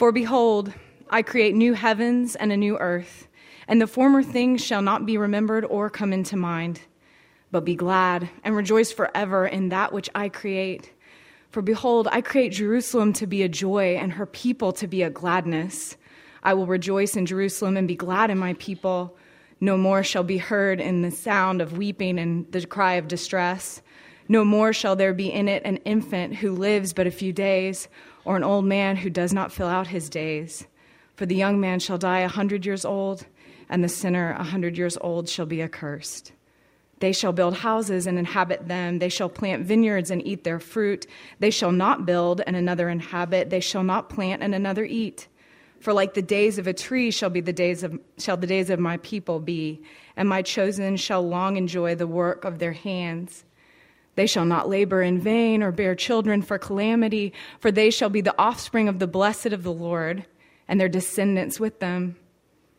For behold, I create new heavens and a new earth, and the former things shall not be remembered or come into mind. But be glad and rejoice forever in that which I create. For behold, I create Jerusalem to be a joy and her people to be a gladness. I will rejoice in Jerusalem and be glad in my people. No more shall be heard in the sound of weeping and the cry of distress. No more shall there be in it an infant who lives but a few days, or an old man who does not fill out his days. For the young man shall die a hundred years old, and the sinner a hundred years old shall be accursed. They shall build houses and inhabit them. They shall plant vineyards and eat their fruit. They shall not build and another inhabit. They shall not plant and another eat. For like the days of a tree shall be the days of shall the days of my people be, and my chosen shall long enjoy the work of their hands. They shall not labor in vain or bear children for calamity, for they shall be the offspring of the blessed of the Lord, and their descendants with them.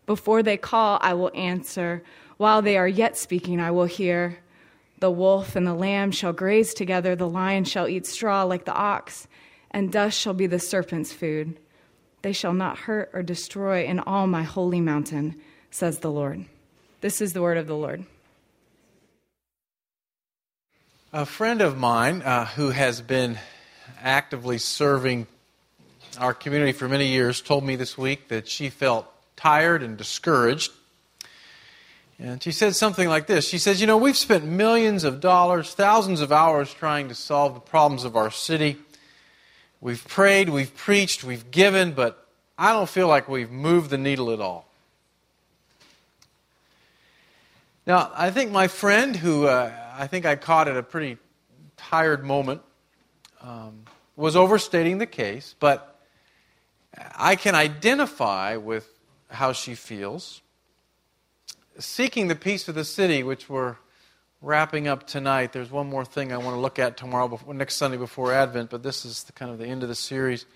Before they call, I will answer. While they are yet speaking, I will hear. The wolf and the lamb shall graze together, the lion shall eat straw like the ox, and dust shall be the serpent's food. They shall not hurt or destroy in all my holy mountain, says the Lord. This is the word of the Lord. A friend of mine uh, who has been actively serving our community for many years told me this week that she felt tired and discouraged. And she said something like this She says, You know, we've spent millions of dollars, thousands of hours trying to solve the problems of our city. We've prayed, we've preached, we've given, but I don't feel like we've moved the needle at all. Now, I think my friend, who uh, I think I caught at a pretty tired moment, um, was overstating the case, but I can identify with how she feels. Seeking the peace of the city, which we're wrapping up tonight. There's one more thing I want to look at tomorrow, before, next Sunday before Advent, but this is the, kind of the end of the series.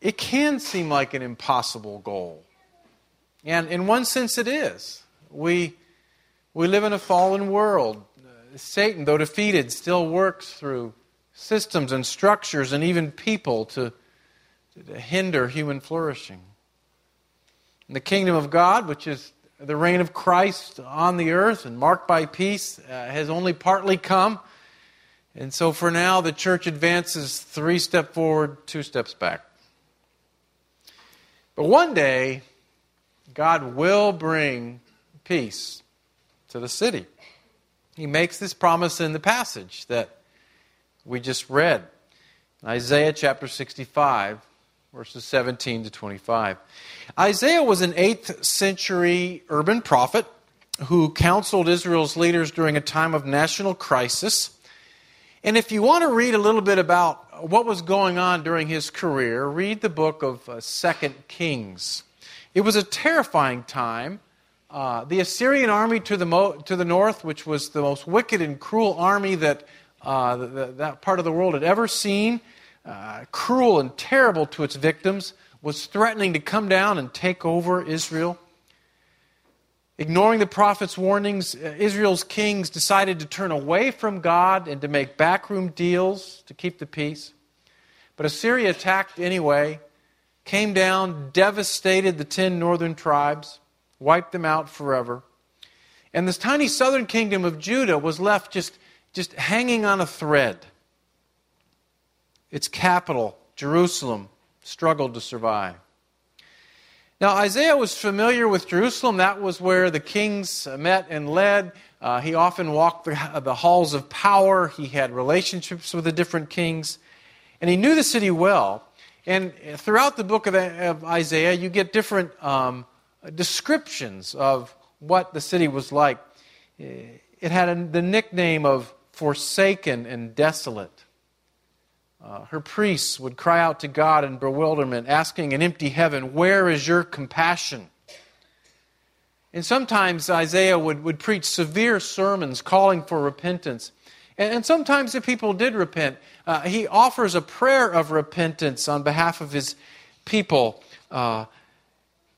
It can seem like an impossible goal. And in one sense, it is. We, we live in a fallen world. Satan, though defeated, still works through systems and structures and even people to, to hinder human flourishing. In the kingdom of God, which is the reign of Christ on the earth and marked by peace uh, has only partly come. And so for now, the church advances three steps forward, two steps back. But one day, God will bring peace to the city. He makes this promise in the passage that we just read. Isaiah chapter 65, verses 17 to 25. Isaiah was an 8th century urban prophet who counseled Israel's leaders during a time of national crisis. And if you want to read a little bit about what was going on during his career, read the book of uh, Second Kings. It was a terrifying time. Uh, the Assyrian army to the, mo- to the north, which was the most wicked and cruel army that uh, the, the, that part of the world had ever seen, uh, cruel and terrible to its victims, was threatening to come down and take over Israel. Ignoring the prophet's warnings, uh, Israel's kings decided to turn away from God and to make backroom deals to keep the peace. But Assyria attacked anyway, came down, devastated the ten northern tribes, wiped them out forever. And this tiny southern kingdom of Judah was left just, just hanging on a thread. Its capital, Jerusalem, struggled to survive. Now, Isaiah was familiar with Jerusalem. That was where the kings met and led. Uh, he often walked the, the halls of power. He had relationships with the different kings. And he knew the city well. And throughout the book of, of Isaiah, you get different um, descriptions of what the city was like. It had the nickname of forsaken and desolate. Uh, her priests would cry out to God in bewilderment, asking an empty heaven, Where is your compassion? And sometimes Isaiah would, would preach severe sermons calling for repentance. And, and sometimes the people did repent. Uh, he offers a prayer of repentance on behalf of his people. Uh,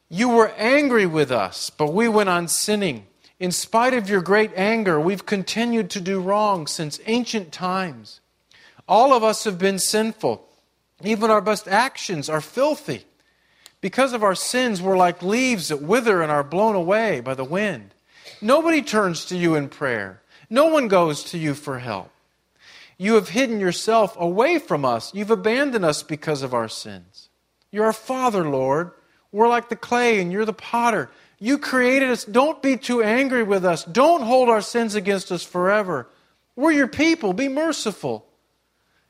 you were angry with us, but we went on sinning. In spite of your great anger, we've continued to do wrong since ancient times. All of us have been sinful. Even our best actions are filthy. Because of our sins, we're like leaves that wither and are blown away by the wind. Nobody turns to you in prayer. No one goes to you for help. You have hidden yourself away from us. You've abandoned us because of our sins. You're our Father, Lord. We're like the clay, and you're the potter. You created us. Don't be too angry with us. Don't hold our sins against us forever. We're your people. Be merciful.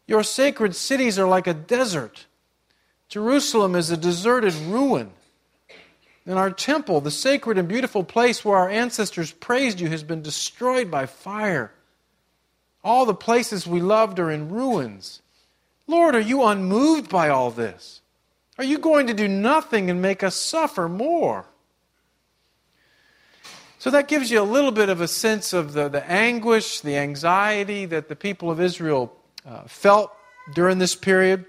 Your sacred cities are like a desert. Jerusalem is a deserted ruin. And our temple, the sacred and beautiful place where our ancestors praised you, has been destroyed by fire. All the places we loved are in ruins. Lord, are you unmoved by all this? Are you going to do nothing and make us suffer more? So that gives you a little bit of a sense of the, the anguish, the anxiety that the people of Israel uh, felt during this period.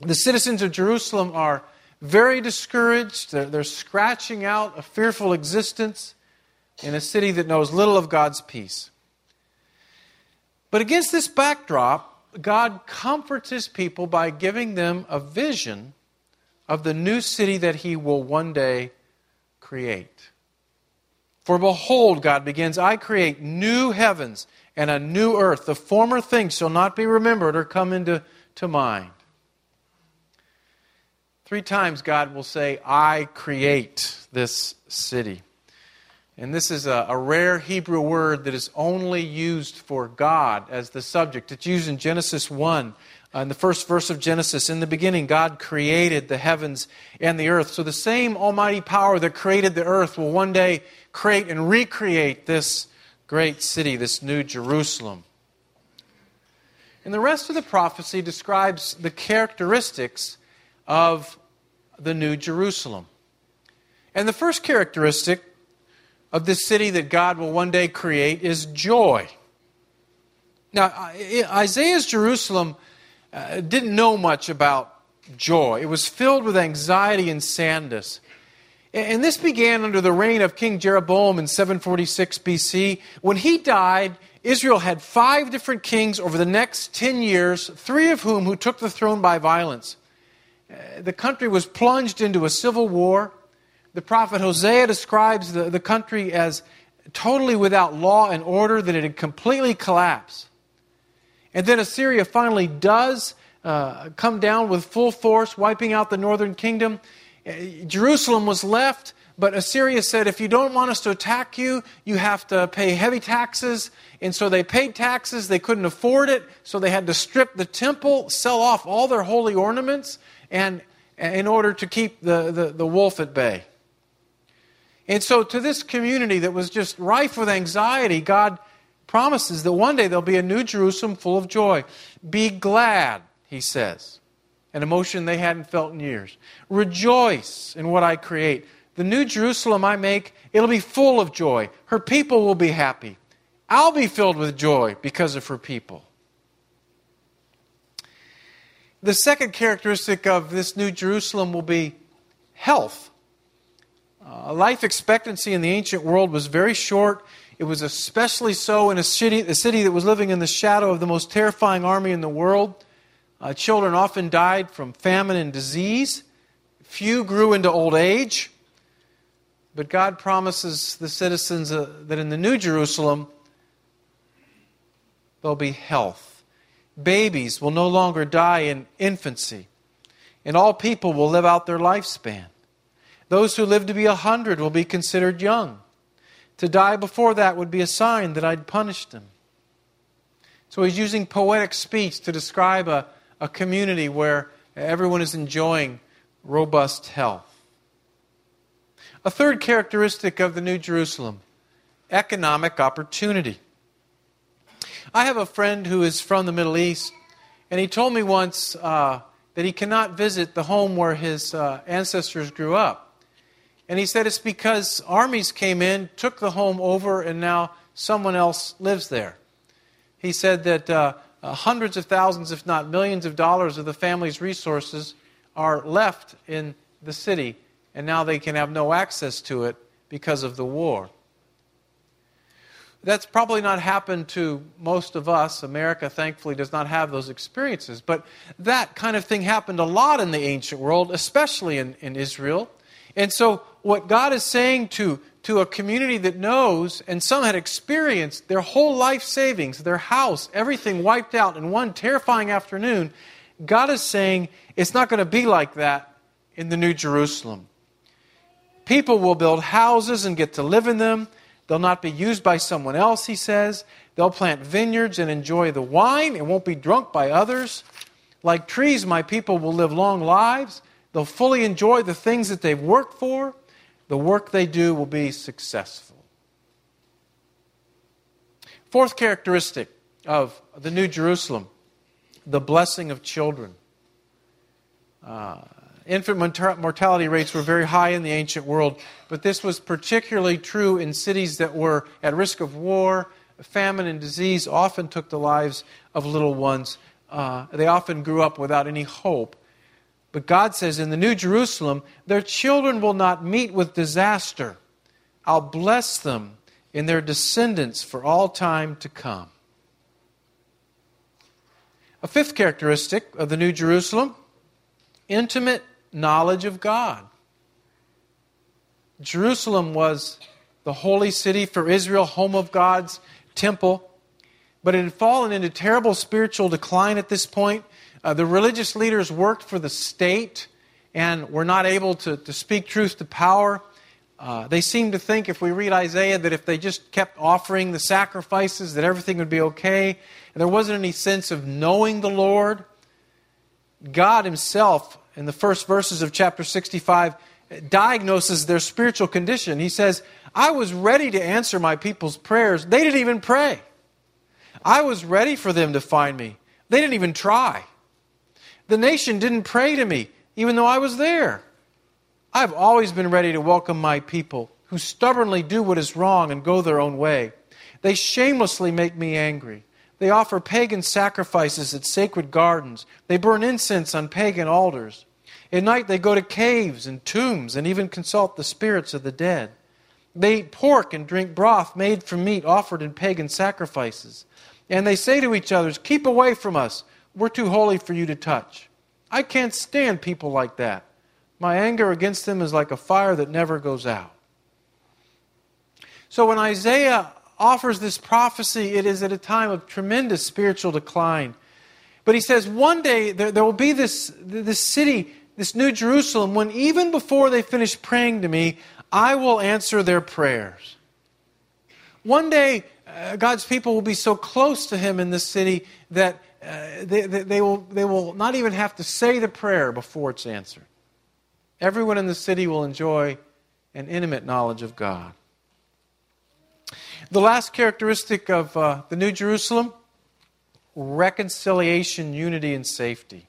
The citizens of Jerusalem are very discouraged. They're, they're scratching out a fearful existence in a city that knows little of God's peace. But against this backdrop, God comforts his people by giving them a vision of the new city that he will one day create. For behold, God begins, I create new heavens and a new earth. The former things shall not be remembered or come into to mind. Three times God will say, I create this city. And this is a, a, rare Hebrew word that is only used for God as the subject. It's used in Genesis 1, uh, Uh, in the first verse of Genesis. In the beginning, God created the heavens and the earth. So the same almighty power that created the earth will one day create and recreate this great city, this new Jerusalem. And the rest of the prophecy describes the characteristics of the new Jerusalem. And the first characteristic of this city that God will one day create is joy. Now, Isaiah's Jerusalem uh, didn't know much about joy, it was filled with anxiety and sadness. And this began under the reign of King Jeroboam in 746 BC. When he died, Israel had five different kings over the next 10 years, three of whom who took the throne by violence. Uh, the country was plunged into a civil war. The prophet Hosea describes the, the country as totally without law and order, that it had completely collapsed. And then Assyria finally does uh, come down with full force, wiping out the northern kingdom. Uh, Jerusalem was left, but Assyria said, if you don't want us to attack you, you have to pay heavy taxes. And so they paid taxes. They couldn't afford it, so they had to strip the temple, sell off all their holy ornaments, and in order to keep the, the, the wolf at bay. And so, to this community that was just rife with anxiety, God promises that one day there'll be a new Jerusalem full of joy. Be glad, he says, an emotion they hadn't felt in years. Rejoice in what I create. The new Jerusalem I make, it'll be full of joy. Her people will be happy. I'll be filled with joy because of her people. The second characteristic of this new Jerusalem will be health. Uh, life expectancy in the ancient world was very short. It was especially so in a city, a city that was living in the shadow of the most terrifying army in the world. Uh, children often died from famine and disease. Few grew into old age. But God promises the citizens uh, that in the New Jerusalem, there'll be health. Babies will no longer die in infancy, and all people will live out their lifespan. Those who live to be a hundred will be considered young. To die before that would be a sign that I'd punished them. So he's using poetic speech to describe a, a community where everyone is enjoying robust health. A third characteristic of the New Jerusalem economic opportunity. I have a friend who is from the Middle East, and he told me once uh, that he cannot visit the home where his uh, ancestors grew up. And he said it's because armies came in, took the home over, and now someone else lives there. He said that uh, uh, hundreds of thousands, if not millions of dollars of the family's resources are left in the city, and now they can have no access to it because of the war. that's probably not happened to most of us. America, thankfully, does not have those experiences. But that kind of thing happened a lot in the ancient world, especially in, in Israel. And so, what God is saying to, to a community that knows, and some had experienced their whole life savings, their house, everything wiped out in one terrifying afternoon, God is saying it's not going to be like that in the New Jerusalem. People will build houses and get to live in them. They'll not be used by someone else, he says. They'll plant vineyards and enjoy the wine and won't be drunk by others. Like trees, my people will live long lives. They'll fully enjoy the things that they've worked for. The work they do will be successful. Fourth characteristic of the New Jerusalem the blessing of children. Uh, infant mortality rates were very high in the ancient world, but this was particularly true in cities that were at risk of war. Famine and disease often took the lives of little ones. Uh, they often grew up without any hope. But God says in the New Jerusalem, their children will not meet with disaster. I'll bless them in their descendants for all time to come. A fifth characteristic of the New Jerusalem intimate knowledge of God. Jerusalem was the holy city for Israel, home of God's temple, but it had fallen into terrible spiritual decline at this point. Uh, the religious leaders worked for the state and were not able to, to speak truth to power. Uh, they seemed to think, if we read Isaiah, that if they just kept offering the sacrifices, that everything would be okay. And there wasn't any sense of knowing the Lord. God Himself in the first verses of chapter 65 diagnoses their spiritual condition. He says, I was ready to answer my people's prayers. They didn't even pray. I was ready for them to find me. They didn't even try. The nation didn't pray to me, even though I was there. I've always been ready to welcome my people who stubbornly do what is wrong and go their own way. They shamelessly make me angry. They offer pagan sacrifices at sacred gardens. They burn incense on pagan altars. At night, they go to caves and tombs and even consult the spirits of the dead. They eat pork and drink broth made from meat offered in pagan sacrifices. And they say to each other, Keep away from us. We're too holy for you to touch. I can't stand people like that. My anger against them is like a fire that never goes out. So when Isaiah offers this prophecy, it is at a time of tremendous spiritual decline. But he says one day there, there will be this, this city, this New Jerusalem, when even before they finish praying to me, I will answer their prayers. One day, uh, God's people will be so close to Him in this city that uh, they, they, they, will, they will not even have to say the prayer before it's answered. Everyone in the city will enjoy an intimate knowledge of God. The last characteristic of uh, the New Jerusalem reconciliation, unity, and safety.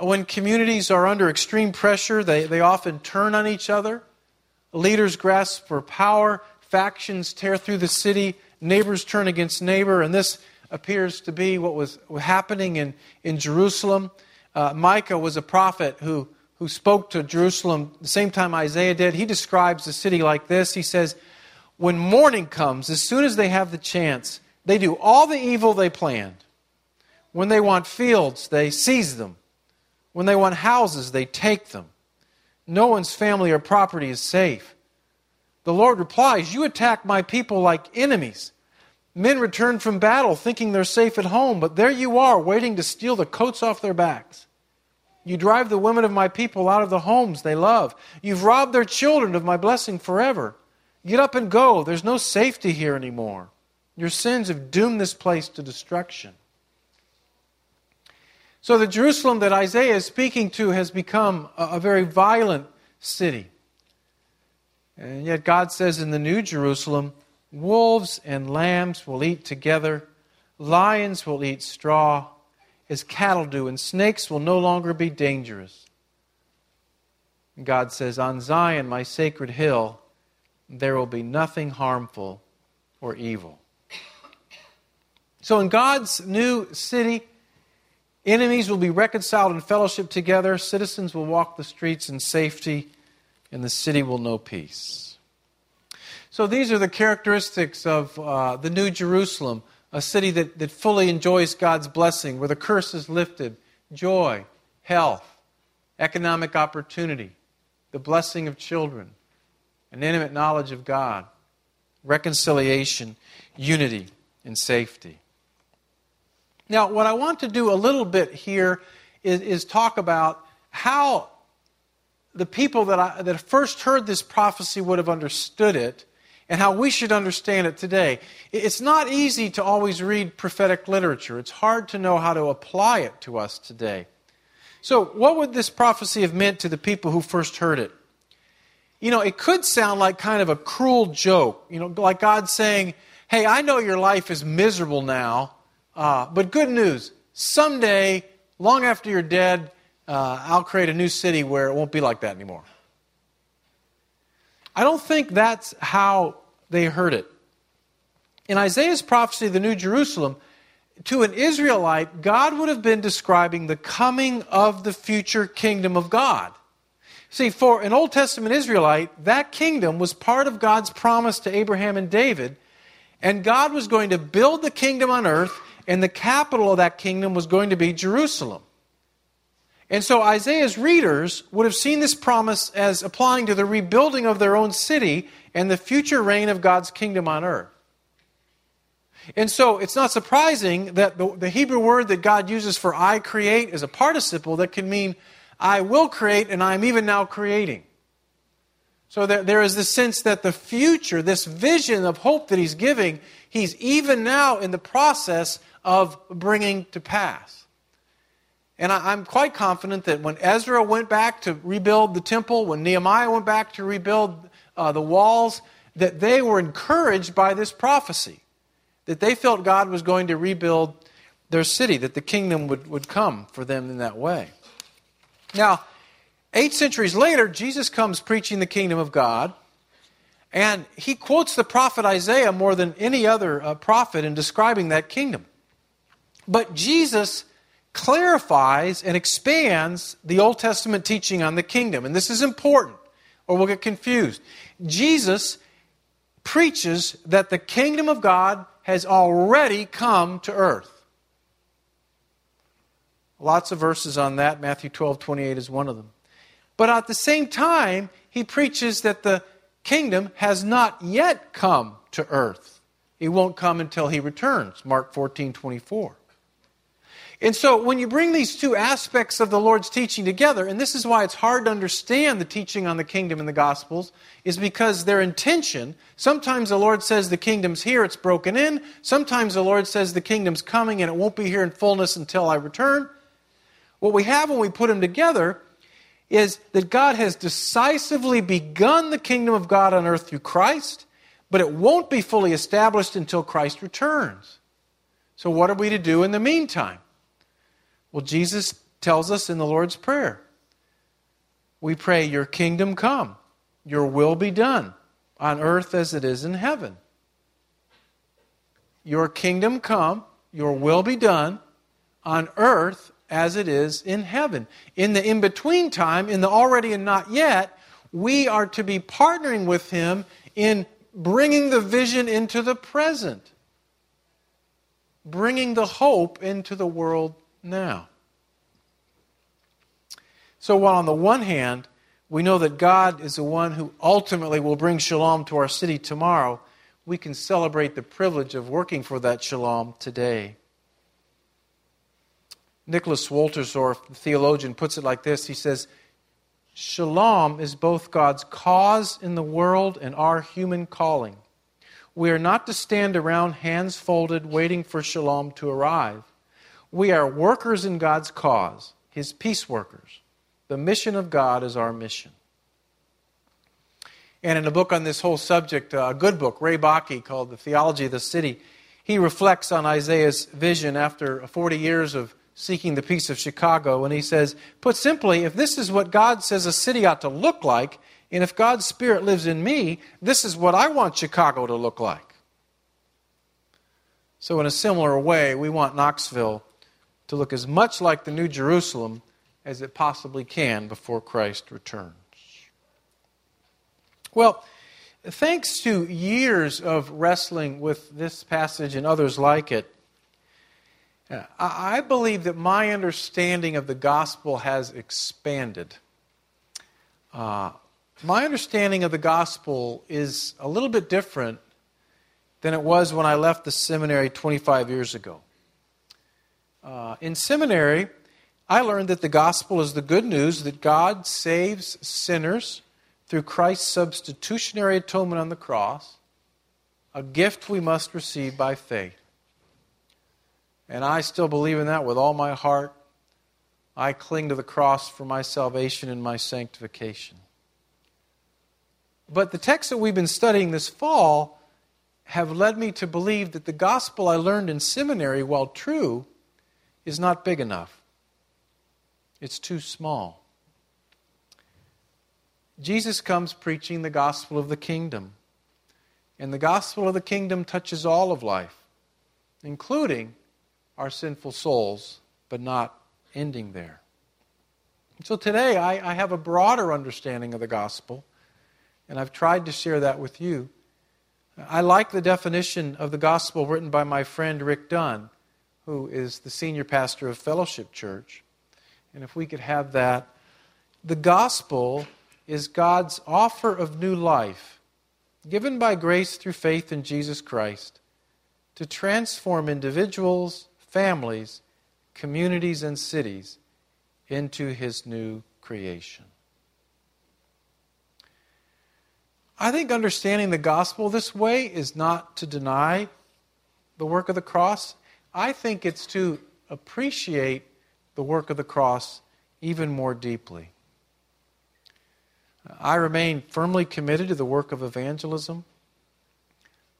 When communities are under extreme pressure, they, they often turn on each other. Leaders grasp for power, factions tear through the city, neighbors turn against neighbor, and this appears to be what was happening in, in Jerusalem. Uh, Micah was a prophet who, who spoke to Jerusalem the same time Isaiah did. He describes the city like this He says, when morning comes, as soon as they have the chance, they do all the evil they planned. When they want fields, they seize them. When they want houses, they take them. No one's family or property is safe. The Lord replies, You attack my people like enemies. Men return from battle thinking they're safe at home, but there you are, waiting to steal the coats off their backs. You drive the women of my people out of the homes they love. You've robbed their children of my blessing forever. Get up and go. There's no safety here anymore. Your sins have doomed this place to destruction. So, the Jerusalem that Isaiah is speaking to has become a, very violent city. And yet, God says in the New Jerusalem, wolves and lambs will eat together, lions will eat straw as cattle do, and snakes will no longer be dangerous. God says, On Zion, my sacred hill, there will be nothing harmful or evil. So, in God's new city, enemies will be reconciled in fellowship together, citizens will walk the streets in safety, and the city will know peace. So these are the characteristics of uh, the New Jerusalem, a city that, that fully enjoys God's blessing, where the curse is lifted, joy, health, economic opportunity, the blessing of children, an intimate knowledge of God, reconciliation, unity, and safety. Now, what I want to do a little bit here is, is talk about how the people that, I, that first heard this prophecy would have understood it and how we should understand it today. It's not easy to always read prophetic literature, it's hard to know how to apply it to us today. So, what would this prophecy have meant to the people who first heard it? You know, it could sound like kind of a cruel joke, you know, like God saying, Hey, I know your life is miserable now, uh, but good news. Someday, long after you're dead, uh, I'll create a new city where it won't be like that anymore. I don't think that's how they heard it. In Isaiah's prophecy of the New Jerusalem, to an Israelite, God would have been describing the coming of the future kingdom of God. See, for an Old Testament Israelite, that kingdom was part of God's promise to Abraham and David, and God was going to build the kingdom on earth, and the capital of that kingdom was going to be Jerusalem. And so Isaiah's readers would have seen this promise as applying to the rebuilding of their own city and the future reign of God's kingdom on earth. And so it's not surprising that the, the, Hebrew word that God uses for I create is a participle that can mean I will create and I am even now creating. So there, there is this sense that the future, this vision of hope that He's giving, He's even now in the process of bringing to pass. And I, am quite confident that when Ezra went back to rebuild the temple, when Nehemiah went back to rebuild uh, the walls, that they were encouraged by this prophecy. That they felt God was going to rebuild their city, that the kingdom would, would come for them in that way. Now, eight centuries later, Jesus comes preaching the kingdom of God. And he quotes the prophet Isaiah more than any other uh, prophet in describing that kingdom. But Jesus clarifies and expands the Old Testament teaching on the kingdom. And this is important, or we'll get confused. Jesus preaches that the kingdom of God has already come to earth. Lots of verses on that. Matthew 12, 28 is one of them. But at the same time, he preaches that the kingdom has not yet come to earth. It won't come until he returns. Mark 14, 24. And so when you bring these two aspects of the Lord's teaching together, and this is why it's hard to understand the teaching on the kingdom in the Gospels, is because their intention, sometimes the Lord says the kingdom's here, it's broken in. Sometimes the Lord says the kingdom's coming and it won't be here in fullness until I return. What we have when we put them together is that God has decisively begun the kingdom of God on earth through Christ, but it won't be fully established until Christ returns. So, what are we to do in the meantime? Well, Jesus tells us in the Lord's Prayer. We pray, Your kingdom come, your will be done, on earth as it is in heaven. Your kingdom come, your will be done, on earth as it is in heaven. In the in between time, in the already and not yet, we are to be partnering with Him in bringing the vision into the present, bringing the hope into the world now. So, while on the one hand, we know that God is the one who ultimately will bring shalom to our city tomorrow, we can celebrate the privilege of working for that shalom today. Nicholas Wolterstorff, the theologian, puts it like this He says, Shalom is both God's cause in the world and our human calling. We are not to stand around, hands folded, waiting for shalom to arrive. We are workers in God's cause, His peace workers. The mission of God is our mission. And in a book on this whole subject, uh, a good book, Ray Bakke, called The Theology of the City, he reflects on Isaiah's vision after 40 years of seeking the peace of Chicago. And he says, put simply, if this is what God says a city ought to look like, and if God's Spirit lives in me, this is what I want Chicago to look like. So, in a similar way, we want Knoxville to look as much like the New Jerusalem as it possibly can before Christ returns. Well, thanks to years of wrestling with this passage and others like it, I believe that my understanding of the gospel has expanded. Uh, my understanding of the gospel is a little bit different than it was when I left the seminary 25 years ago. Uh, in seminary, I learned that the gospel is the good news that God saves sinners through Christ's substitutionary atonement on the cross, a gift we must receive by faith. And I still believe in that with all my heart. I cling to the cross for my salvation and my sanctification. But the texts that we've been studying this fall have led me to believe that the gospel I learned in seminary, while true, is not big enough. It's too small. Jesus comes preaching the gospel of the kingdom. And the gospel of the kingdom touches all of life, including our sinful souls, but not ending there. So today I, I, have a broader understanding of the gospel, and I've tried to share that with you. I like the definition of the gospel written by my friend Rick Dunn, who is the senior pastor of Fellowship Church. And if we could have that, the gospel is God's offer of new life, given by grace through faith in Jesus Christ, to transform individuals, families, communities, and cities into his new creation. I think understanding the gospel this way is not to deny the work of the cross. I think it's to appreciate the work of the cross even more deeply. I remain firmly committed to the work of evangelism.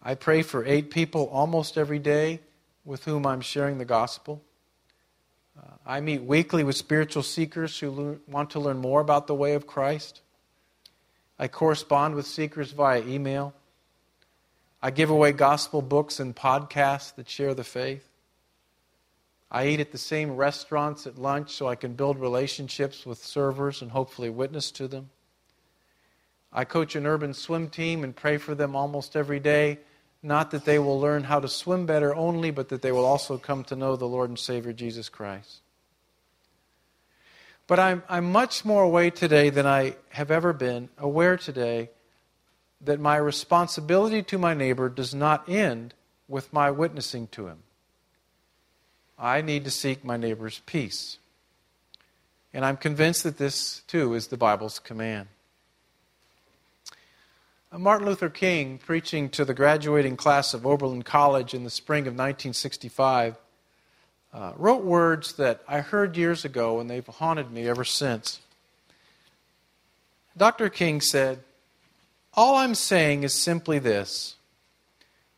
I pray for eight people almost every day with whom I'm sharing the gospel. Uh, I meet weekly with spiritual seekers who want to learn more about the way of Christ. I correspond with seekers via email. I give away gospel books and podcasts that share the faith. I eat at the same restaurants at lunch so I can build relationships with servers and hopefully witness to them. I coach an urban swim team and pray for them almost every day. Not that they will learn how to swim better only, but that they will also come to know the Lord and Savior Jesus Christ. But I'm, I'm much more aware today than I have ever been, aware today that my responsibility to my neighbor does not end with my witnessing to him. I need to seek my neighbor's peace. And I'm convinced that this, too, is the Bible's command. Uh, Martin Luther King, preaching to the graduating class of Oberlin College in the spring of 1965, uh, wrote words that I heard years ago and they've haunted me ever since. Dr. King said, All I'm saying is simply this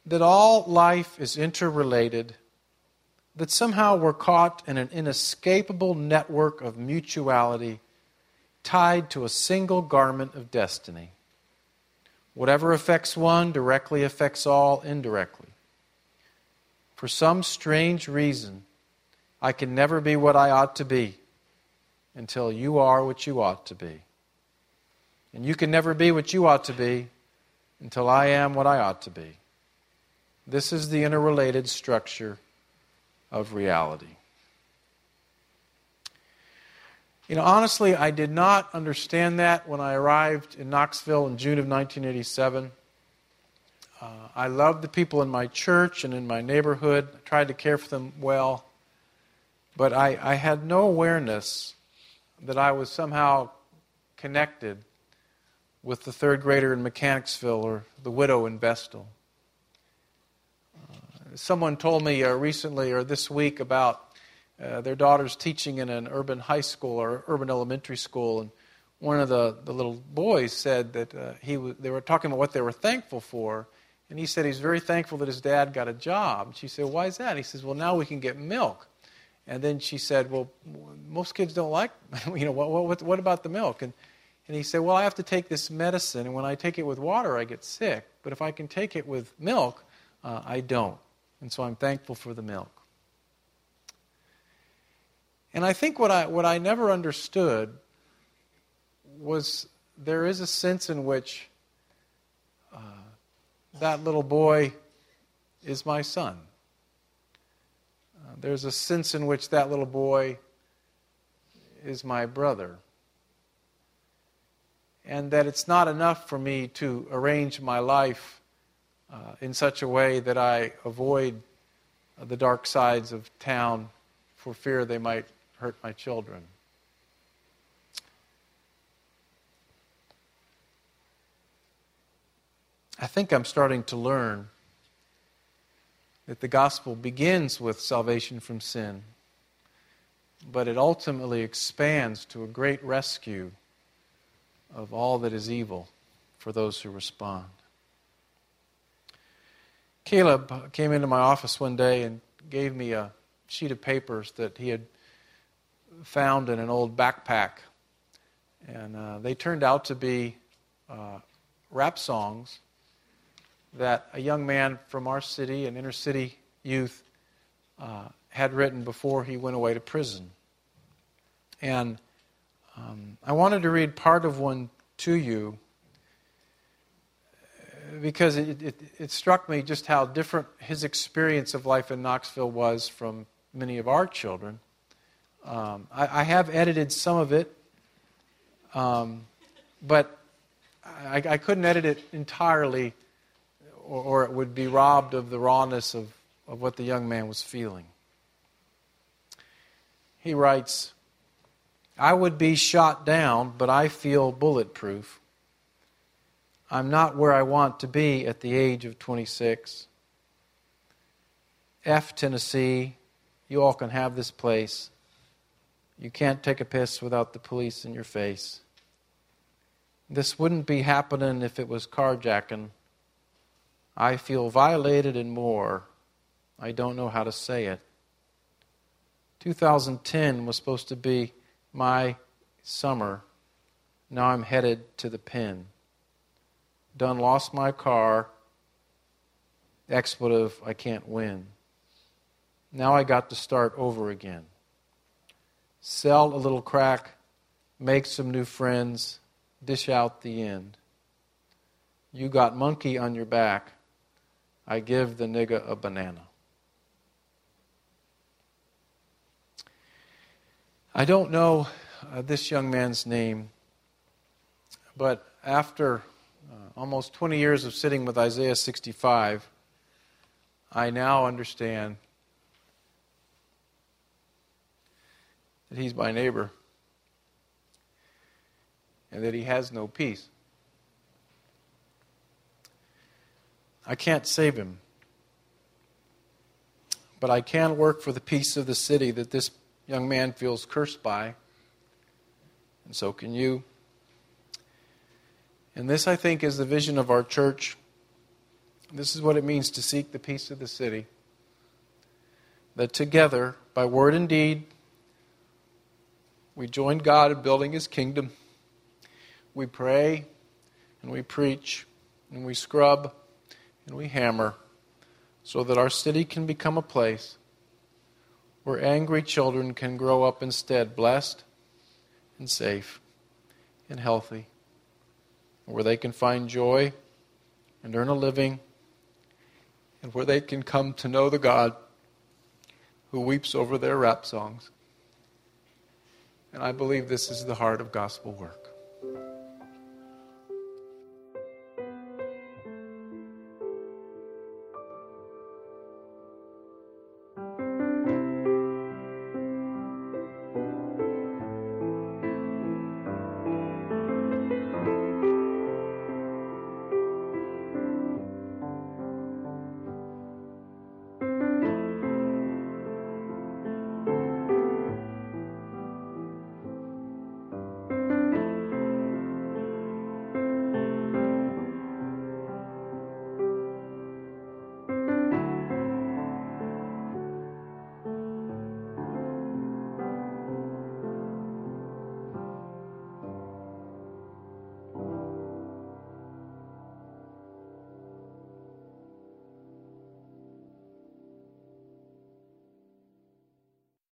that all life is interrelated, that somehow we're caught in an inescapable network of mutuality tied to a single garment of destiny. Whatever affects one directly affects all indirectly. For some strange reason, I can never be what I ought to be until you are what you ought to be. And you can never be what you ought to be until I am what I ought to be. This is the interrelated structure of reality. You know, honestly, I did not understand that when I arrived in Knoxville in June of 1987. Uh, I loved the people in my church and in my neighborhood, I tried to care for them well, but I, I had no awareness that I was somehow connected with the third grader in Mechanicsville or the widow in Vestal. Someone told me uh, recently or this week about uh, their daughter's teaching in an urban high school or urban elementary school, and one of the, the little boys said that uh, he w- they were talking about what they were thankful for, and he said he's very thankful that his dad got a job. She said, "Why is that?" He says, "Well, now we can get milk." And then she said, "Well, most kids don't like, you know, what, what, what about the milk?" And and he said, "Well, I have to take this medicine, and when I take it with water, I get sick. But if I can take it with milk, uh, I don't. And so I'm thankful for the milk." And I think what I, what I never understood was there is a sense in which uh, that little boy is my son. Uh, there's a sense in which that little boy is my brother. And that it's not enough for me to arrange my life uh, in such a way that I avoid the dark sides of town for fear they might hurt my children. I think I'm starting to learn that the gospel begins with salvation from sin, but it ultimately expands to a great rescue of all that is evil for those who respond. Caleb came into my office one day and gave me a sheet of papers that he had found in an old backpack. And uh, they turned out to be uh, rap songs that a young man from our city, an inner city youth, uh, had written before he went away to prison. And um, I wanted to read part of one to you because it, it, it, struck me just how different his experience of life in Knoxville was from many of our children. Um, I, I, have edited some of it, um, but I, I, couldn't edit it entirely, or, or, it would be robbed of the rawness of, of what the young man was feeling. He writes, I would be shot down, but I feel bulletproof. I'm not where I want to be at the age of 26. F, Tennessee, you all can have this place. You can't take a piss without the police in your face. This wouldn't be happening if it was carjacking. I feel violated and more. I don't know how to say it. 2010 was supposed to be my summer. Now I'm headed to the pen done lost my car, expletive, I can't win. Now I got to start over again. Sell a little crack, make some new friends, dish out the end. You got monkey on your back, I give the nigga a banana. I don't know uh, this young man's name, but after Uh, almost 20 years of sitting with Isaiah 65, I now understand that he's my neighbor and that he has no peace. I can't save him, but I can work for the peace of the city that this young man feels cursed by, and so can you. And this, I think, is the vision of our church. This is what it means to seek the peace of the city. That together, by word and deed, we join God in building His kingdom. We pray and we preach and we scrub and we hammer so that our city can become a place where angry children can grow up instead blessed and safe and healthy where they can find joy and earn a living, and where they can come to know the God who weeps over their rap songs. And I believe this is the heart of gospel work.